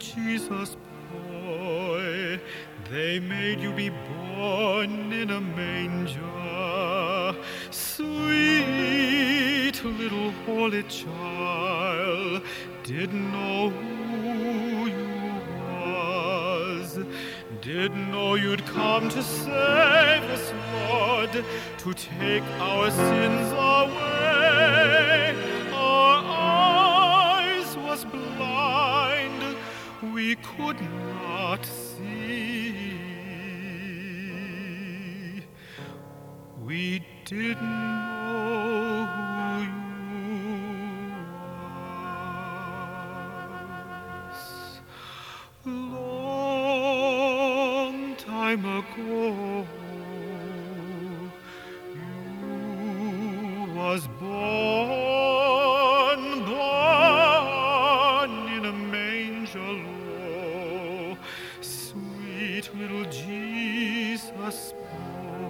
Jesus boy. They made you be born in a manger. Sweet little holy child, didn't know who you was. Didn't know you'd come to save us, Lord, to take our sins away. Didn't know who you was. Long time ago, you was born, born in a manger. Sweet little Jesus boy,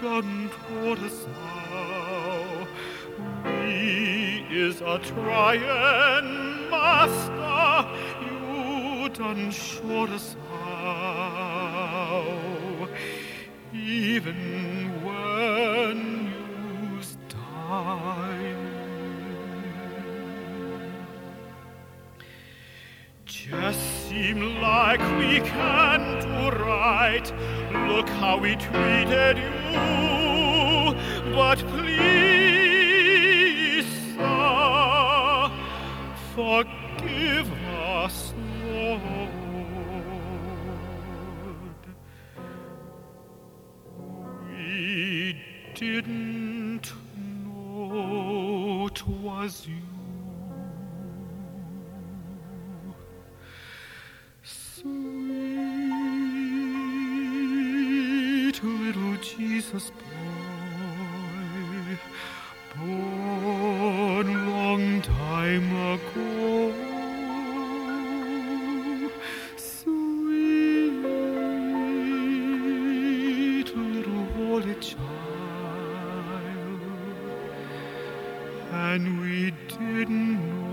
done taught us how we is a trying master. You done showed us how, even when you's dying. Just seem like we can't do right. Look how we treated you. But please, sir, forgive us, Lord. We didn't know it was you. Jesus boy, born long time ago. Sweet little holy child, and we didn't know